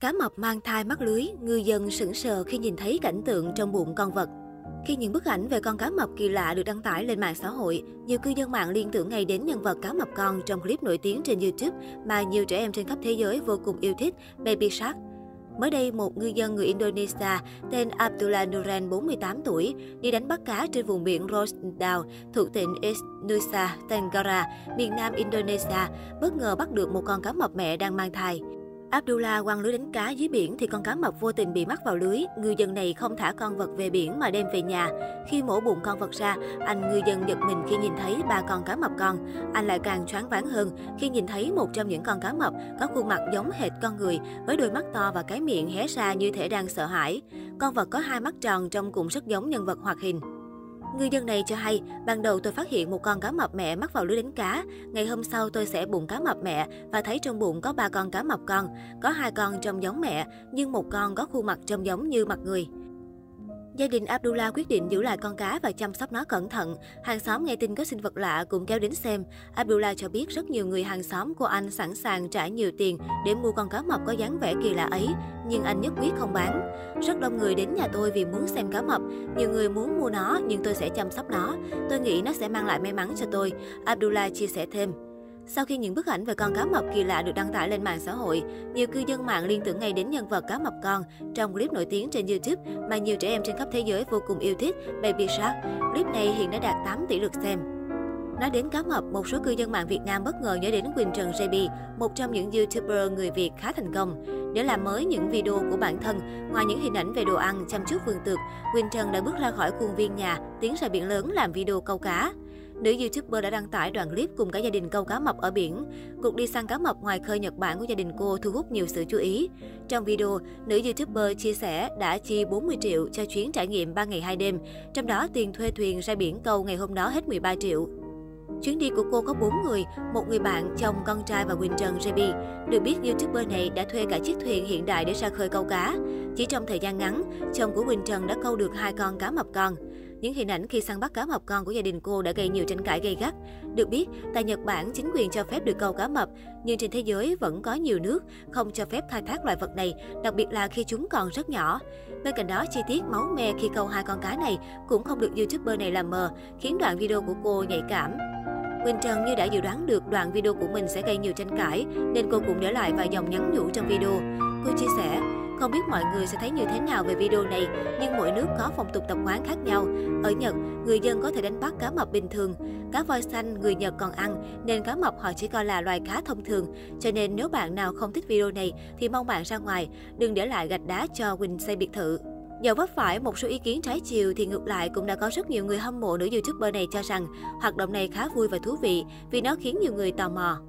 Cá mập mang thai mắc lưới, ngư dân sững sờ khi nhìn thấy cảnh tượng trong bụng con vật. Khi những bức ảnh về con cá mập kỳ lạ được đăng tải lên mạng xã hội, nhiều cư dân mạng liên tưởng ngay đến nhân vật cá mập con trong clip nổi tiếng trên YouTube mà nhiều trẻ em trên khắp thế giới vô cùng yêu thích, Baby Shark. Mới đây, một ngư dân người Indonesia tên Abdullah Nuran, 48 tuổi, đi đánh bắt cá trên vùng biển Rosendao thuộc tỉnh East Nusa Tenggara, miền nam Indonesia, bất ngờ bắt được một con cá mập mẹ đang mang thai. Abdullah quăng lưới đánh cá dưới biển thì con cá mập vô tình bị mắc vào lưới. Người dân này không thả con vật về biển mà đem về nhà. Khi mổ bụng con vật ra, anh người dân giật mình khi nhìn thấy ba con cá mập con. Anh lại càng choáng váng hơn khi nhìn thấy một trong những con cá mập có khuôn mặt giống hệt con người với đôi mắt to và cái miệng hé ra như thể đang sợ hãi. Con vật có hai mắt tròn trông cũng rất giống nhân vật hoạt hình. Ngư dân này cho hay, ban đầu tôi phát hiện một con cá mập mẹ mắc vào lưới đánh cá. Ngày hôm sau tôi sẽ bụng cá mập mẹ và thấy trong bụng có ba con cá mập con. Có hai con trông giống mẹ, nhưng một con có khuôn mặt trông giống như mặt người. Gia đình Abdullah quyết định giữ lại con cá và chăm sóc nó cẩn thận. Hàng xóm nghe tin có sinh vật lạ cũng kéo đến xem. Abdullah cho biết rất nhiều người hàng xóm của anh sẵn sàng trả nhiều tiền để mua con cá mập có dáng vẻ kỳ lạ ấy, nhưng anh nhất quyết không bán. Rất đông người đến nhà tôi vì muốn xem cá mập. Nhiều người muốn mua nó nhưng tôi sẽ chăm sóc nó. Tôi nghĩ nó sẽ mang lại may mắn cho tôi. Abdullah chia sẻ thêm. Sau khi những bức ảnh về con cá mập kỳ lạ được đăng tải lên mạng xã hội, nhiều cư dân mạng liên tưởng ngay đến nhân vật cá mập con trong clip nổi tiếng trên YouTube mà nhiều trẻ em trên khắp thế giới vô cùng yêu thích, Baby Shark. Clip này hiện đã đạt 8 tỷ lượt xem. Nói đến cá mập, một số cư dân mạng Việt Nam bất ngờ nhớ đến Quỳnh Trần JB, một trong những YouTuber người Việt khá thành công. Để làm mới những video của bản thân, ngoài những hình ảnh về đồ ăn, chăm chút vườn tược, Quỳnh Trần đã bước ra khỏi khuôn viên nhà, tiến ra biển lớn làm video câu cá. Nữ YouTuber đã đăng tải đoạn clip cùng cả gia đình câu cá mập ở biển. Cuộc đi săn cá mập ngoài khơi Nhật Bản của gia đình cô thu hút nhiều sự chú ý. Trong video, nữ YouTuber chia sẻ đã chi 40 triệu cho chuyến trải nghiệm 3 ngày 2 đêm, trong đó tiền thuê thuyền ra biển câu ngày hôm đó hết 13 triệu. Chuyến đi của cô có 4 người, một người bạn, chồng, con trai và Quỳnh Trần JB. Được biết, YouTuber này đã thuê cả chiếc thuyền hiện đại để ra khơi câu cá. Chỉ trong thời gian ngắn, chồng của Quỳnh Trần đã câu được hai con cá mập con. Những hình ảnh khi săn bắt cá mập con của gia đình cô đã gây nhiều tranh cãi gây gắt. Được biết, tại Nhật Bản, chính quyền cho phép được câu cá mập, nhưng trên thế giới vẫn có nhiều nước không cho phép khai thác loài vật này, đặc biệt là khi chúng còn rất nhỏ. Bên cạnh đó, chi tiết máu me khi câu hai con cá này cũng không được YouTuber này làm mờ, khiến đoạn video của cô nhạy cảm. Quỳnh Trần như đã dự đoán được đoạn video của mình sẽ gây nhiều tranh cãi, nên cô cũng để lại vài dòng nhắn nhủ trong video. Cô chia sẻ, không biết mọi người sẽ thấy như thế nào về video này, nhưng mỗi nước có phong tục tập quán khác nhau. Ở Nhật, người dân có thể đánh bắt cá mập bình thường. Cá voi xanh người Nhật còn ăn, nên cá mập họ chỉ coi là loài cá thông thường. Cho nên nếu bạn nào không thích video này thì mong bạn ra ngoài, đừng để lại gạch đá cho Quỳnh xây biệt thự. Dẫu vấp phải một số ý kiến trái chiều thì ngược lại cũng đã có rất nhiều người hâm mộ nữ youtuber này cho rằng hoạt động này khá vui và thú vị vì nó khiến nhiều người tò mò.